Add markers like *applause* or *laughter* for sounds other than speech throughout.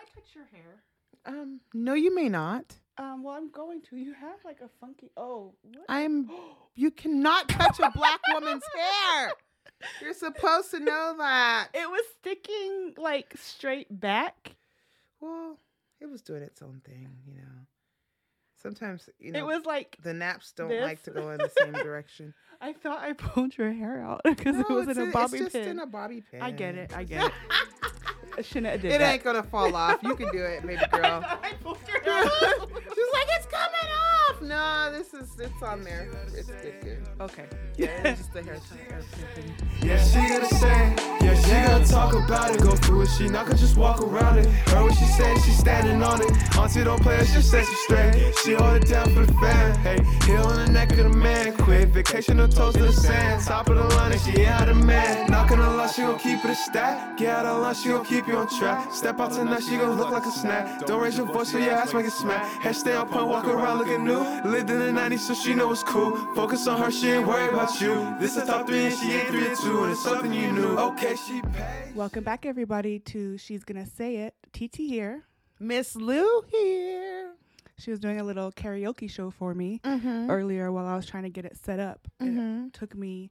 I touch your hair? Um, no, you may not. Um, well, I'm going to. You have like a funky. Oh, what? I'm. *gasps* You cannot touch a black woman's hair. You're supposed to know that. it was sticking like straight back. Well, it was doing its own thing, you know. Sometimes, you know, it was like the naps don't this. like to go in the same direction. *laughs* I thought I pulled your hair out *laughs* because it was in a in- bobby it's just pin. in a bobby pin. I get it. I get it. *laughs* I shouldn't have did It that. ain't gonna fall off. You can do it, *laughs* baby girl. I pulled your *laughs* She's like, it's coming off. No, this is it's on there. It's good. good. okay. Yeah, it's just the hair. hair. Yeah, she gonna say, yeah, she gonna talk about it. Go through it, she not gonna just walk around it. Heard what she said, she standing on it. Auntie don't play she says she straight. She hold it down for the fan. Hey, heel on the neck of the man. Quit vacation or toes to the sand. Top of the line, and she ain't out of man. Not gonna lie, she gon' keep it a stack. Get out of line, she gon' keep you on track. Step out tonight, she gon' look like a snack. Don't raise your voice, so your ass make it smack. Head stay on point, walk around looking new. Lived in the 90s, so she know it's cool. Focus on her, she ain't worried about you. This is top three, and she ain't three or two, and it's something you knew. Okay, she paid. Welcome back, everybody, to She's Gonna Say It. TT here. Miss Lou here. She was doing a little karaoke show for me Mm-hmm. earlier while I was trying to get it set up. Mm-hmm. It took me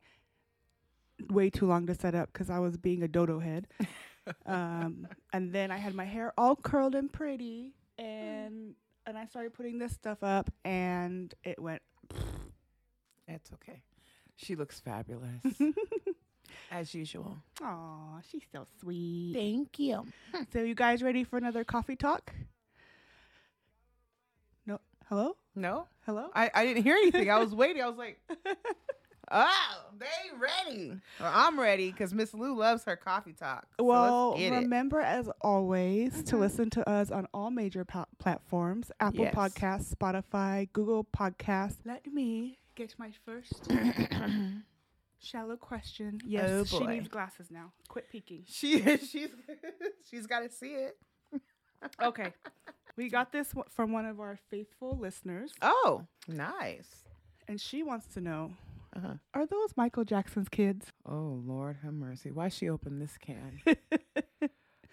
way too long to set up because I was being a dodo head. *laughs* um, and then I had my hair all curled and pretty, and and I started putting this stuff up, and it went. It's okay. She looks fabulous *laughs* as usual. Aw, she's so sweet. Thank you. So, you guys ready for another coffee talk? No. Hello. No, Hello. I, I didn't hear anything. I was waiting. I was like, *laughs* oh, they ready. Well, I'm ready because Miss Lou loves her coffee talk. So Well, let's get it. remember as always to Mhm. listen to us on all major po- platforms Apple Yes. Podcasts, Spotify, Google Podcasts. Let me get my first *coughs* *coughs* *coughs* shallow question. Yes, Oh, she needs glasses now. Quit peeking. she is. she's *laughs* she's got to see it. *laughs* Okay. we got this one from one of our faithful listeners, Oh, nice. and she wants to know Uh-huh. Are those Michael Jackson's kids? Oh Lord, have mercy. Why she opened this can? *laughs*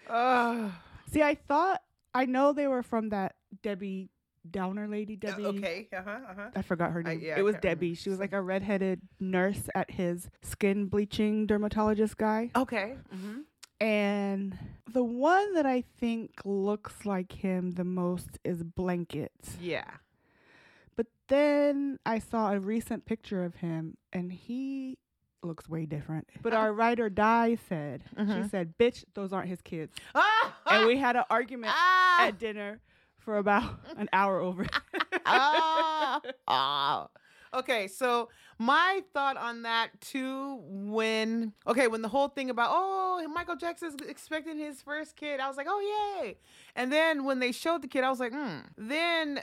oh, See, I thought, I know they were from that Debbie Downer lady. Debbie. okay. Uh huh. Uh huh. I forgot her I- name. yeah, it was can't remember. Debbie. She was like a redheaded nurse at his skin bleaching dermatologist guy. Okay. Mm-hmm. And the one that I think looks like him the most is Blanket. Yeah. But then I saw a recent picture of him and he looks way different. But our ride or die said, she Mhm. said, bitch, those aren't his kids. Ah, *laughs* And we had an argument ah, at dinner for about an hour over. ah, *laughs* *laughs* ah. Okay, so my thought on that too, when okay, when the whole thing about oh Michael Jackson's expecting his first kid, I was like, oh yay, and then when they showed the kid, I was like, hmm. Then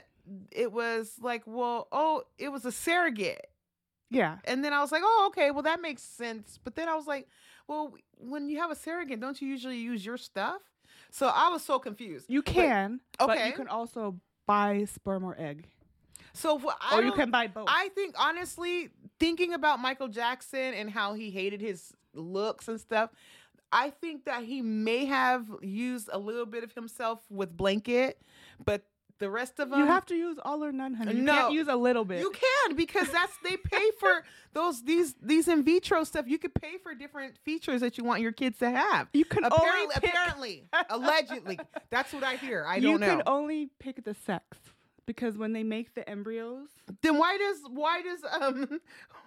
it was like, well, oh, it was a surrogate, yeah. and then I was like, oh, okay, well that makes sense. But then I was like, well, when you have a surrogate, don't you usually use your stuff? So I was so confused. You can, but okay. you can also buy sperm or egg. So or you can buy both. I think honestly, thinking about Michael Jackson and how he hated his looks and stuff, I think that he may have used a little bit of himself with Blanket, but the rest of them you have to use all or none, honey. You No. can't use a little bit. You can because that's they pay for *laughs* those these these in vitro stuff. You could pay for different features that you want your kids to have. You can Apparently, only pick, apparently, *laughs* allegedly, that's what I hear. I you don't know. You can only pick the sex because when they make the embryos, then why does why does um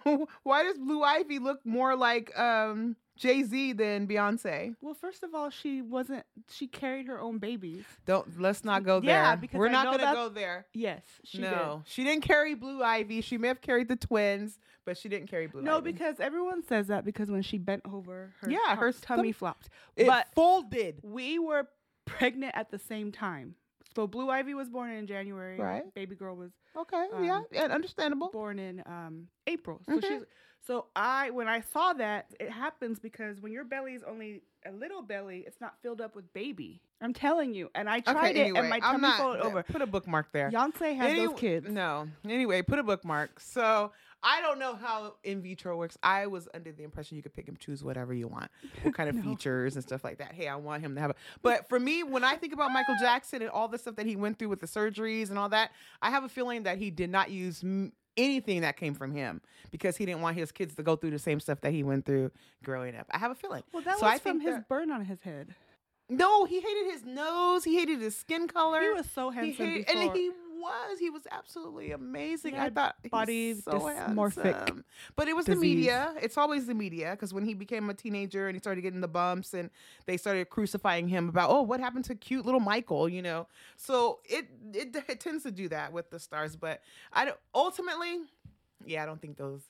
*laughs* why does Blue Ivy look more like um Jay Z than Beyonce? well, first of all, she wasn't. She carried her own babies. Don't let's not go there. Yeah, because we're I not gonna go there. Yes, she no, she didn't carry Blue Ivy. She may have carried the twins, but she didn't carry Blue did. No, Ivy. because everyone says that because when she bent over, her Yeah, tum- her tummy flopped. it but folded. we were pregnant at the same time. So Blue Ivy was born in January. Right. Baby girl was Okay, Um, yeah, yeah, understandable. born in um, April. So Mhm. she's so I when I saw that it happens because when your belly is only a little belly, it's not filled up with baby. I'm telling you. And I tried Okay, it anyway, and my tummy folded over. Put a bookmark there. Beyonce had Any- those kids. No. Anyway, put a bookmark. So I don't know how in vitro works. I was under the impression you could pick and choose whatever you want, what kind of *laughs* No. features and stuff like that. Hey, I want him to have a. But for me, when I think about Michael Jackson and all the stuff that he went through with the surgeries and all that, I have a feeling that he did not use m- anything that came from him because he didn't want his kids to go through the same stuff that he went through growing up. I have a feeling. Well, that So was I from his burn on his head. No, he hated his nose. He hated his skin color. He was so He handsome hated- before. and he was. He was absolutely amazing. He I thought body so dysmorphic handsome. But it was the media. It's always the media because when he became a teenager and he started getting the bumps and they started crucifying him about, oh, what happened to cute little Michael? You know. So it it, it tends to do that with the stars. But I don't. Ultimately, yeah, I don't think those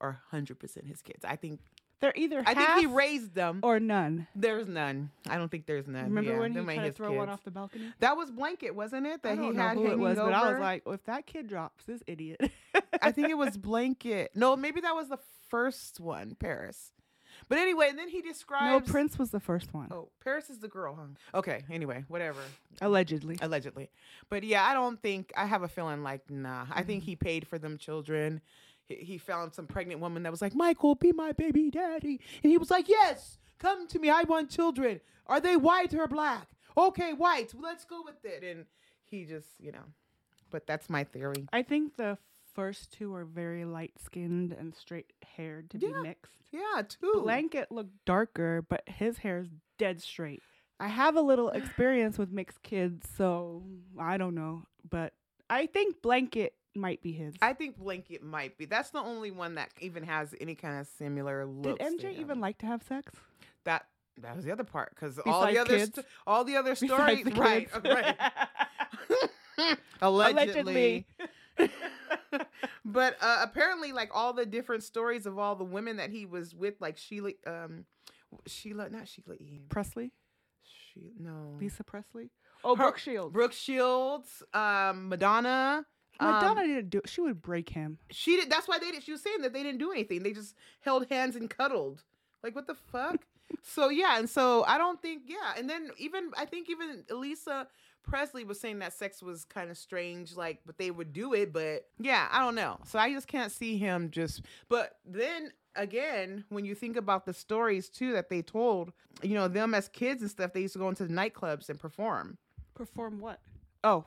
are hundred percent his kids. I think They're either I think he raised them. or none. There's none. I don't think there's none. Remember Yeah, when he tried to throw one off the balcony? That was blanket, wasn't it? That I don't he know had who it was, but I was like, well, if that kid drops, this idiot. I think it *laughs* was blanket. No, maybe that was the first one, Paris. But anyway, and then he describes. no, Prince was the first one, Oh, Paris is the girl, huh? Okay. Anyway, whatever. allegedly. Allegedly, but yeah, I don't think. I have a feeling like nah. I think mm-hmm. he paid for them children. He, he found some pregnant woman that was like, Michael, be my baby daddy, and he was like, Yes, come to me. I want children. Are they white or black? Okay, white. Let's go with it. And he just, you know. But that's my theory. I think the first two are very light skinned and straight haired to Yeah. be mixed. Yeah, too. Blanket looked darker, but his hair is dead straight. I have a little *sighs* experience with mixed kids, so I don't know, but I think Blanket might be his. I think Blanket might be. That's the only one that even has any kind of similar Did look. MJ even like to have sex? that? That was the other part because all the other sto- all the other stories, the right? Right. *laughs* Allegedly. *laughs* but uh, apparently, like all the different stories of all the women that he was with, like Sheila, um, Sheila, not Sheila E. Presley? She, no, Lisa Presley? Oh, Brooke Shields. Brooke Shields, um, Madonna. Madonna um, didn't do She would break him. She did. That's why they did. She was saying that they didn't do anything. They just held hands and cuddled. Like what the fuck? so yeah, and so I don't think yeah. And then even I think even Elisa Presley was saying that sex was kind of strange. Like, but they would do it. But yeah, I don't know. So I just can't see him just. But then again, when you think about the stories too that they told, you know, them as kids and stuff, they used to go into nightclubs and perform. Perform what? Oh,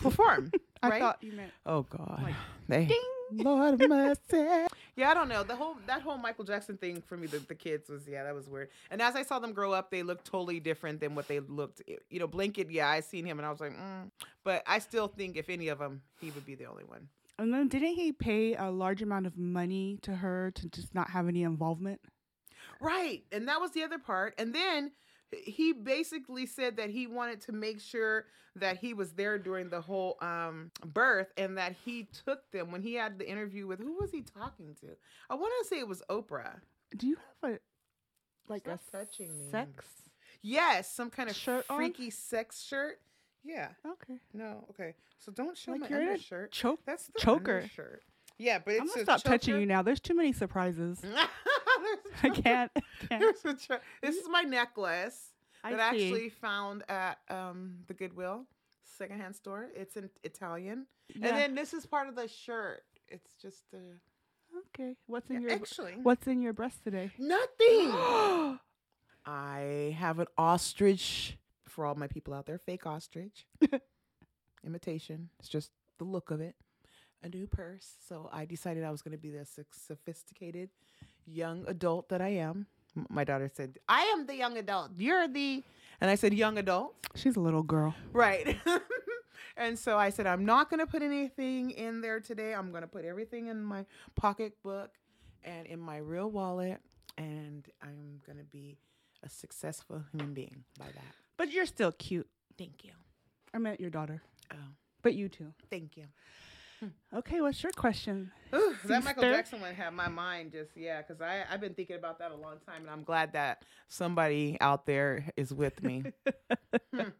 Perform. *laughs* I right? thought you meant Oh God. Like, *sighs* they ding. Lord of mercy. *laughs* Yeah, I don't know. The whole that whole Michael Jackson thing for me, the, the kids was yeah, that was weird. And as I saw them grow up, they looked totally different than what they looked. You know, Blanket, yeah, I seen him and I was like, mm. but I still think if any of them, he would be the only one. And then didn't he pay a large amount of money to her to just not have any involvement? Right. And that was the other part. And then he basically said that he wanted to make sure that he was there during the whole um, birth and that he took them when he had the interview with who was he talking to? I want to say it was Oprah. Do you have a like Stop a touching me. sex? Yes, some kind of Shirt on? freaky sex shirt. Yeah. Okay. No. Okay. So don't show Like my you're undershirt. choke. That's the choker. shirt. Yeah, but it's I'm gonna stop touching you now. There's too many surprises. *laughs* *laughs* I can't. *laughs* Can't. There's a cho- this is my necklace I that I actually found at um, the Goodwill secondhand store. It's in Italian, Yeah. and then this is part of the shirt. It's just uh, okay. What's in your actually What's in your breast today? nothing. *gasps* I have an ostrich for all my people out there. Fake ostrich. *laughs* Imitation. It's just the look of it. A new purse. So I decided I was going to be this sophisticated young adult that I am. My daughter said, I am the young adult. You're the. And I said, young adult. She's a little girl. Right. *laughs* and so I said, I'm not going to put anything in there today. I'm going to put everything in my pocketbook and in my real wallet. And I'm going to be a successful human being by that. But you're still cute. Thank you. I meant your daughter. Oh, But you too. thank you. Okay, what's your question? Ooh, that Michael? Jackson one had my mind just, yeah, because I've been thinking about that a long time. And I'm glad that somebody out there is with me. *laughs* Hmm.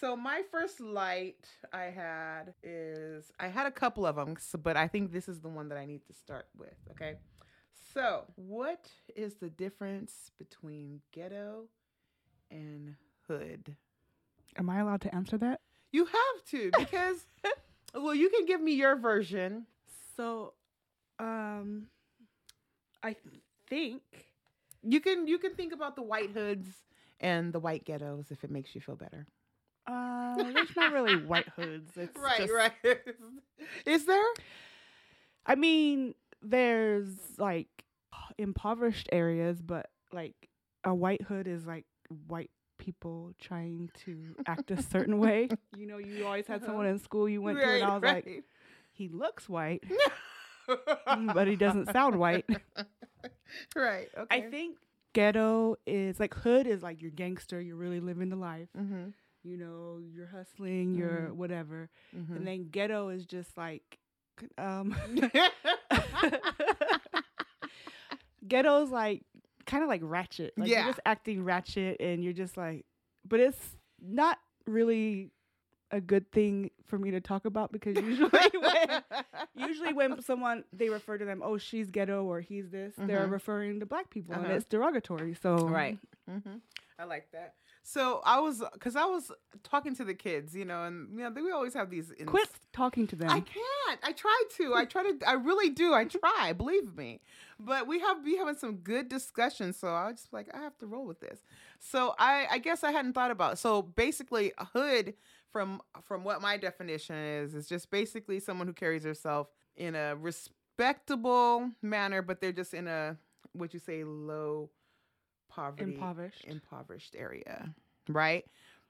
So my first light I had is I had a couple of them, but I think this is the one that I need to start with. Okay. So what is the difference between ghetto and hood? Am I allowed to answer that? You have to because *laughs* well, you can give me your version. So, Um, I think You can you can think about the white hoods and the white ghettos if it makes you feel better. uh, there's not really white hoods. *laughs* It's just, right. Is there? I mean, there's like impoverished areas, but like a white hood is like white people trying to act a certain way. *laughs* You know, you always had someone in school you went to, and I was like, he looks white, *laughs* *laughs* but he doesn't sound white. right. Okay. I think ghetto is like hood is like you're gangster, you're really living the life. Mm-hmm. You know, you're hustling, you're whatever. Mm-hmm. And then ghetto is just like um ghetto's like kind of like ratchet. Like Yeah. you're just acting ratchet and you're just like but it's not really a good thing for me to talk about because usually *laughs* when usually when someone they refer to them, oh she's ghetto or he's this, they're Mhm. referring to black people and Uh-huh. it's derogatory. So Right. Mm-hmm. I like that. So I was, cause I was talking to the kids, you know, and you know, we always have these. ins- quit talking to them. I can't. I try to. I try to. I really do. I try. Believe me. But we have be having some good discussions. So I was just like, I have to roll with this. So I, I guess I hadn't thought about. It. So basically, a hood from from what my definition is is just basically someone who carries herself in a respectable manner, but they're just in a what you say low poverty Impoverished. impoverished area, right?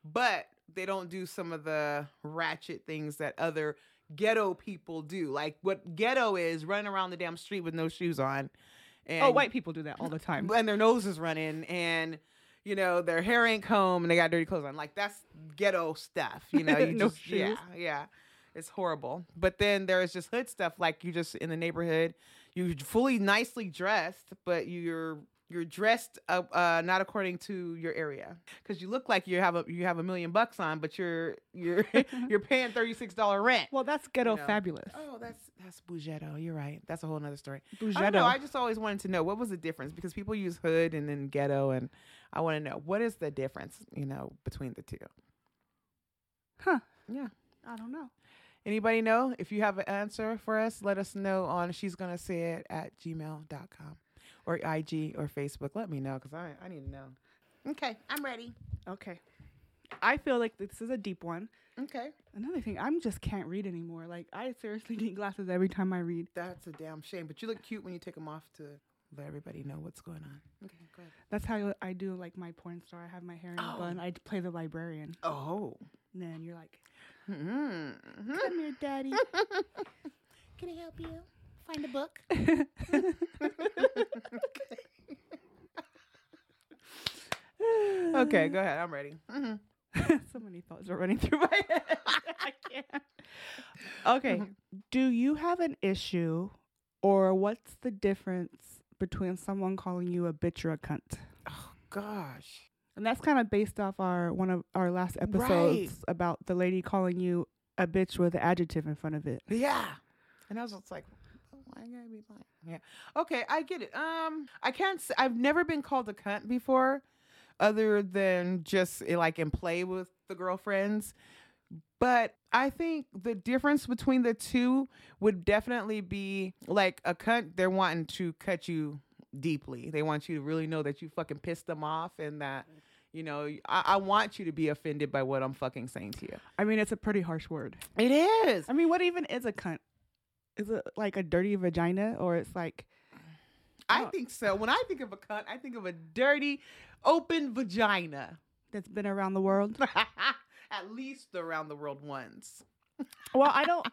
But they don't do some of the ratchet things that other ghetto people do. Like what ghetto is running around the damn street with no shoes on. And oh, white people do that all the time. *laughs* and their nose is running and you know their hair ain't combed and they got dirty clothes on like that's ghetto stuff you know *laughs* you No just yeah shoes. yeah it's horrible but then there's just hood stuff like you just in the neighborhood you fully nicely dressed but you're you're dressed uh, uh not according to your area because you look like you have a you have a million bucks on but you're you're *laughs* you're paying $36 rent Well, that's ghetto know. fabulous. oh that's that's bougetto you're right that's a whole other story I Bougetto. don't know. I just always wanted to know what was the difference because people use hood and then ghetto, and I want to know what is the difference, you know, between the two. huh. Yeah. I don't know. Anybody know? If you have an answer for us, let us know on she's gonna say it at gmail.com or IG or Facebook. Let me know because I, I need to know. Okay, I'm ready. Okay. I feel like this is a deep one. Okay. Another thing, I'm just can't read anymore. Like I seriously *laughs* need glasses every time I read. That's a damn shame. But you look cute when you take them off to let everybody know what's going on. Okay, go ahead. That's how I do like my porn star. I have my hair in a Oh. bun. I play the librarian. Oh. And then you're like, Mm-hmm. "Come here, daddy." *laughs* Can I help you find a book? *laughs* okay, go ahead. I'm ready. hmm *laughs* so many thoughts are running through my head. *laughs* I can't. Okay. Do you have an issue, or what's the difference between someone calling you a bitch or a cunt? Oh gosh. And that's kind of based off our one of our last episodes Right. about the lady calling you a bitch with an adjective in front of it. Yeah. And I was just like, why gotta be black? Yeah. Okay, I get it. Um, I can't. Say, I've never been called a cunt before, other than just eh, like in play with the girlfriends. But I think the difference between the two would definitely be like a cunt. They're wanting to cut you deeply. They want you to really know that you fucking pissed them off and that. You know, I, I want you to be offended by what I'm fucking saying to you. I mean, it's a pretty harsh word. It is. I mean, what even is a cunt? Is it like a dirty vagina, or it's like I Oh. think so. When I think of a cunt, I think of a dirty, open vagina. that's been around the world? *laughs* At least around the world once. well, I don't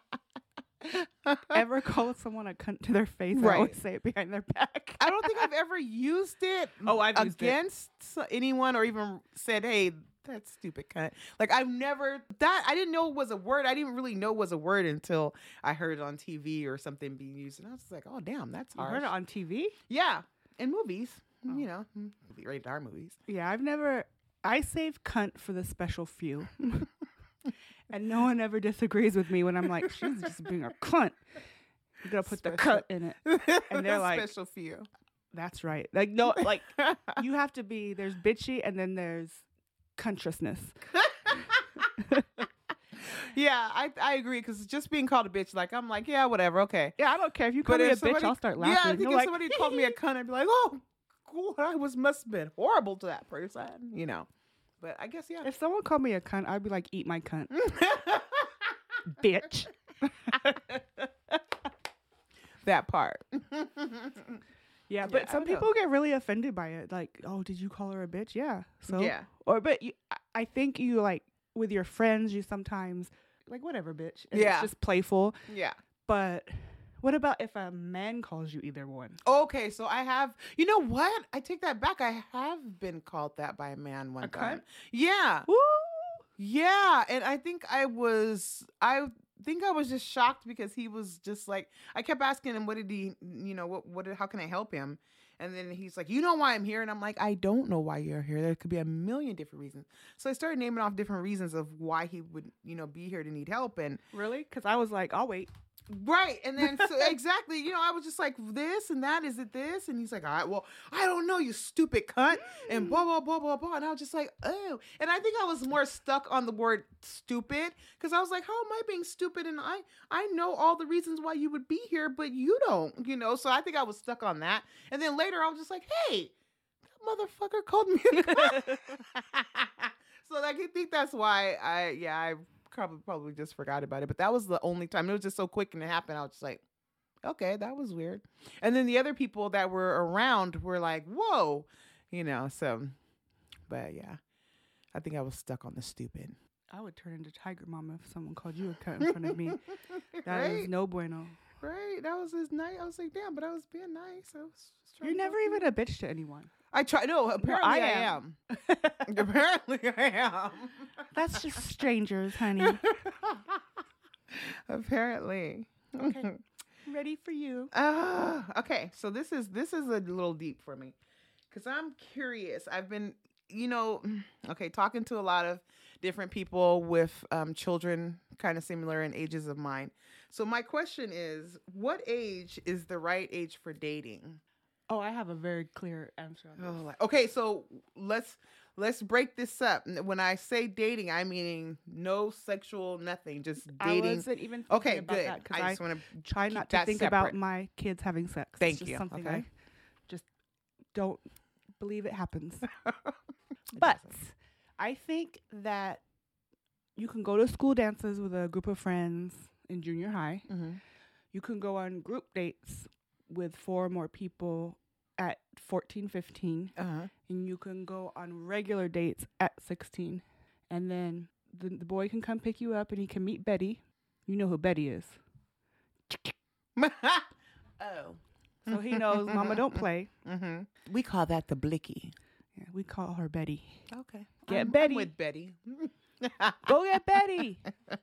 *laughs* ever call someone a cunt to their face. I Right. always say it behind their back. I don't think I've ever used it *laughs* Oh, I've used it. against anyone or even said, hey, that's stupid cunt. Like I've never that I didn't know it was a word. I didn't really know was a word until I heard it on TV or something being used. And I was like, oh damn, that's You heard it on TV? yeah. In movies. Oh. You know, mm, rated R movies. Yeah, I've never. I save cunt for the special few. *laughs* and no one ever disagrees with me when I'm like, she's just being a cunt. You gotta put the Special- cunt in it. And they're *laughs* like- special few. That's right. Like no, like *laughs* you have to be. There's bitchy, and then there's consciousness. *laughs* yeah, I I agree because just being called a bitch, like I'm like, yeah, whatever, okay. Yeah, I don't care if you call me a if bitch. I'll start Yeah, laughing. I think You're if like, somebody called me a *laughs* cunt, I'd be like, oh, cool. I was must have been horrible to that person, you know. But I guess yeah. if someone called me a cunt, I'd be like, eat my cunt, *laughs* bitch. that part. Yeah, Yeah, but I some don't know. people get really offended by it. Like, oh, did you call her a bitch? Yeah. So Yeah. Or but you, I- I think you like with your friends, you sometimes like whatever, bitch. and Yeah. It's just playful. Yeah. But what about if a man calls you either one? Okay, so I have. You know what? I take that back. I have been called that by a man one A time. cunt? Yeah. Woo! Yeah, and I think I was I think I was just shocked because he was just like I kept asking him what did he you know what what did, how can I help him? And then he's like, "You know why I'm here?" And I'm like, "I don't know why you're here. There could be a million different reasons." So I started naming off different reasons of why he would, you know, be here to need help and Really? Because I was like, I'll wait. Right. And then so *laughs* exactly, you know, I was just like, this and that, is it this? And he's like, all right, well, I don't know, you stupid cunt. And blah, mm. blah, blah, blah, blah. And I was just like, oh. And I think I was more stuck on the word stupid because I was like, how am I being stupid? And I I know all the reasons why you would be here, but you don't, you know. So I think I was stuck on that. And then later I was just like, hey, that motherfucker called me *laughs* *laughs* so like, I think that's why I yeah, I probably probably just forgot about it. But that was the only time. It was just so quick and it happened. I was just like, okay, that was weird. And then the other people that were around were like, whoa, you know. So, but yeah, I think I was stuck on the stupid. I would turn into Tiger Mama if someone called you a cunt in front of me. *laughs* That is right, no bueno. right. That was his night. I was like, damn, but I was being nice. I was just trying You're never even a bitch to anyone. I try. No, apparently I, I am. *laughs* apparently I am. That's just strangers, honey. *laughs* apparently. Okay. *laughs* Ready for you. Uh, okay, so this is this is a little deep for me because I'm curious. I've been, you know, *clears throat* okay, talking to a lot of different people with um, children kind of similar in ages of mine. So my question is, what age is the right age for dating? Oh, I have a very clear answer on Oh, this. like- okay, so let's let's break this up. When I say dating, I mean no sexual, nothing, just I dating. wasn't even Okay, good. that I I, just want to try not to think separate. about my kids having sex. It's Thank just you. Something Okay. I just don't believe it happens. *laughs* but I think that you can go to school dances with a group of friends in junior high. hmm You can go on group dates with four or more people at 14, 15. uh-huh. And you can go on regular dates at 16. And then the, the boy can come pick you up and he can meet Betty. You know who Betty is. *laughs* oh. So he knows Mama don't *laughs* play. Mm-hmm. We call that the blicky. Yeah, we call her Betty. Okay. Get I'm, Betty. I'm with Betty. Go get Betty. *laughs*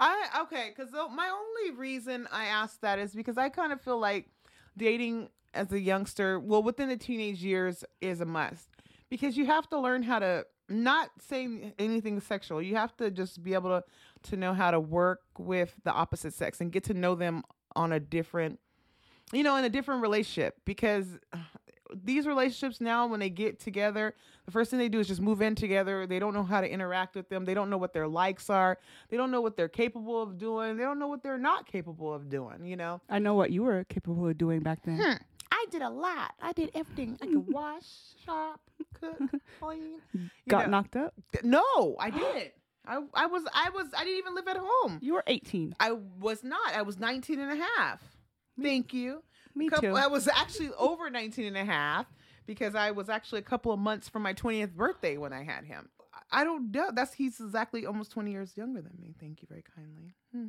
I okay, because my only reason I asked that is because I kind of feel like dating as a youngster, well, within the teenage years, is a must because you have to learn how to not say anything sexual. You have to just be able to to know how to work with the opposite sex and get to know them on a different, you know, in a different relationship because. These relationships now, when they get together, the first thing they do is just move in together. They don't know how to interact with them. They don't know what their likes are. They don't know what they're capable of doing. They don't know what they're not capable of doing, you know? I know what you were capable of doing back then. Hmm. I did a lot. I did everything. I could *laughs* wash, shop, cook, *laughs* clean. You Got know. knocked up. No, I didn't. I, I was I was I didn't even live at home. You were 18. I was not. I was 19 and a half. Thank you. *laughs* Me Couple- too. I was actually over 19 and a half because I was actually a couple of months from my 20th birthday when I had him. I don't know. That's he's exactly almost 20 years younger than me. Thank you very kindly. Hmm.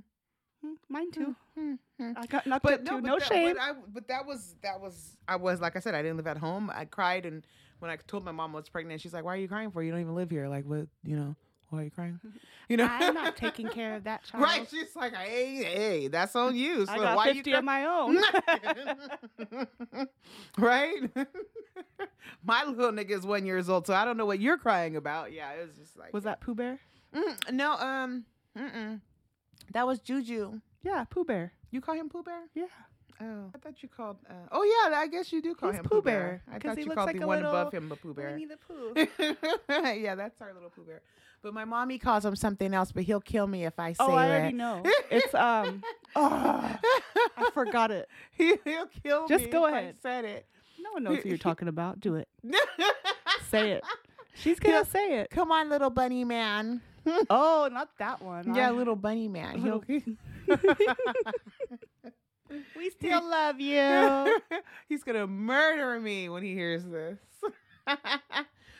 Hmm, Mine too. Hmm, hmm. I got knocked But up no, too. but No that, shame. But, I, but that was that was I was like I said I didn't live at home. I cried and when I told my mom I was pregnant, she's like, "Why are you crying for? You don't even live here. Like, what? You know, why are you crying? *laughs* You know, I'm not *laughs* taking care of that *laughs* child. right? She's like, "Hey, hey, that's on you. So I got why 50 you of my own. right? my little nigga is one years old, so I don't know what you're crying about. Yeah, it was just like Was that Pooh Bear? Mm, no, um, mm-mm. that was Juju. Yeah, Pooh Bear. You call him Pooh Bear? Yeah. Oh, I thought you called. Uh, oh yeah, I guess you do call He's him Pooh Pooh Bear. Bear, I thought you called like the one above him a Pooh Bear. Winnie the Pooh. yeah, that's our little Pooh Bear. But my mommy calls him something else, but he'll kill me if I say it. Oh, I it. already know. *laughs* It's um. *laughs* Oh, I forgot it. *laughs* he, will kill Just me. go if I ahead. said it. No one knows who you're talking about. Do it. Say it. She's gonna Yeah. say it. Come on, little bunny man. Oh, not that one. Yeah, I- little bunny man. He'll. We still love you. He's gonna murder me when he hears this.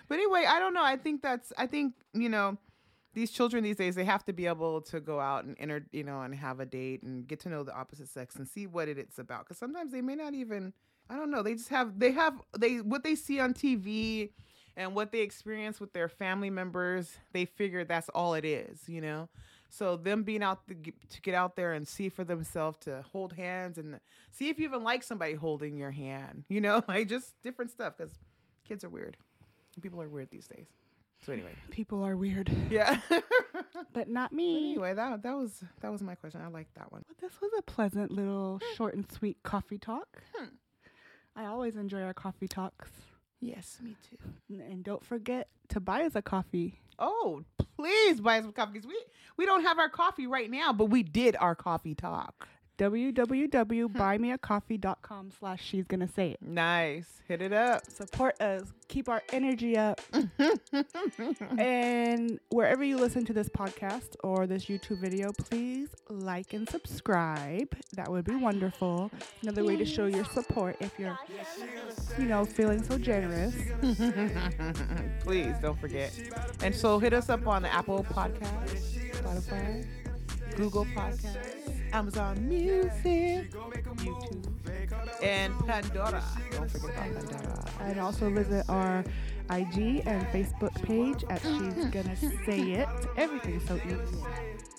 But anyway, I don't know. I think that's. I think you know, these children these days they have to be able to go out and enter, you know, and have a date and get to know the opposite sex and see what it, it's about. Because sometimes they may not even. I don't know. They just have. They have. They what they see on TV. And what they experience with their family members, they figure that's all it is, you know. So them being out get, to get out there and see for themselves to hold hands and see if you even like somebody holding your hand, you know, *laughs* like just different stuff because kids are weird. People are weird these days. So anyway, People are weird, yeah. *laughs* *laughs* but not me. anyway, that that was that was my question. I like that one. But this was a pleasant little hmm. short and sweet coffee talk. Hmm. I always enjoy our coffee talks. Yes, me too. And don't forget to buy us a coffee. Oh, please buy us some coffee we we don't have our coffee right now, but we did our coffee talk. www.buymeacoffee.com slash she's gonna say it. Nice, hit it up. Support us. Keep our energy up. *laughs* and wherever you listen to this podcast or this YouTube video, please like and subscribe. That would be wonderful. Another way to show your support if you're, you know, feeling so generous. *laughs* Please don't forget. And so hit us up on the Apple Podcasts, Spotify, Google Podcasts, Amazon Music, YouTube, and Pandora. Don't forget about Pandora. And also visit our IG and Facebook page at She's Gonna Say It. Everything's so easy.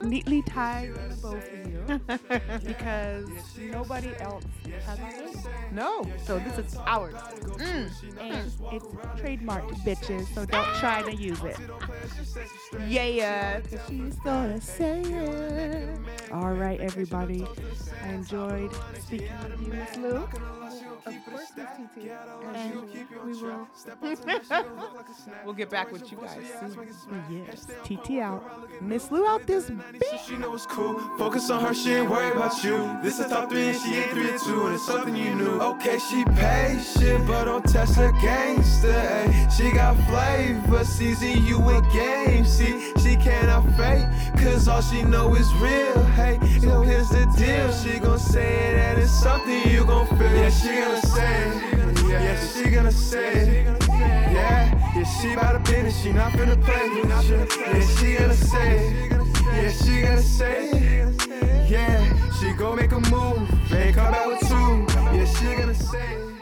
Neatly tied in a bow for you *laughs* because nobody else has name. No. So this is ours. Mm. And it's trademarked, bitches. So don't try to use it. Yeah. 'cause she's gonna say it. All right, everybody. I enjoyed speaking with you, Miss Lou. Of course, Miss TT. And we will, *laughs* We'll get back with you guys soon. yes, TT out. Miss Lou out this bitch. she know it's cool. Focus on her, she ain't worried about you. This is top three and she ain't three or two, and it's something you knew. Okay, she patient, but don't test her gangster. Ay. She got flavor, season you with game. See, she cannot fake, cause all she know is real. Hey, so here's the deal. She gon' say that it's something you gon' feel. Yeah, she gonna say it. Yeah, she gonna say it. Yeah, yeah, she bout a business, she not finna play with you. Yeah, she gonna say it. Yeah, she gonna say it. Yeah, she gon' make a move. They come out with two. Yeah, she gonna say it.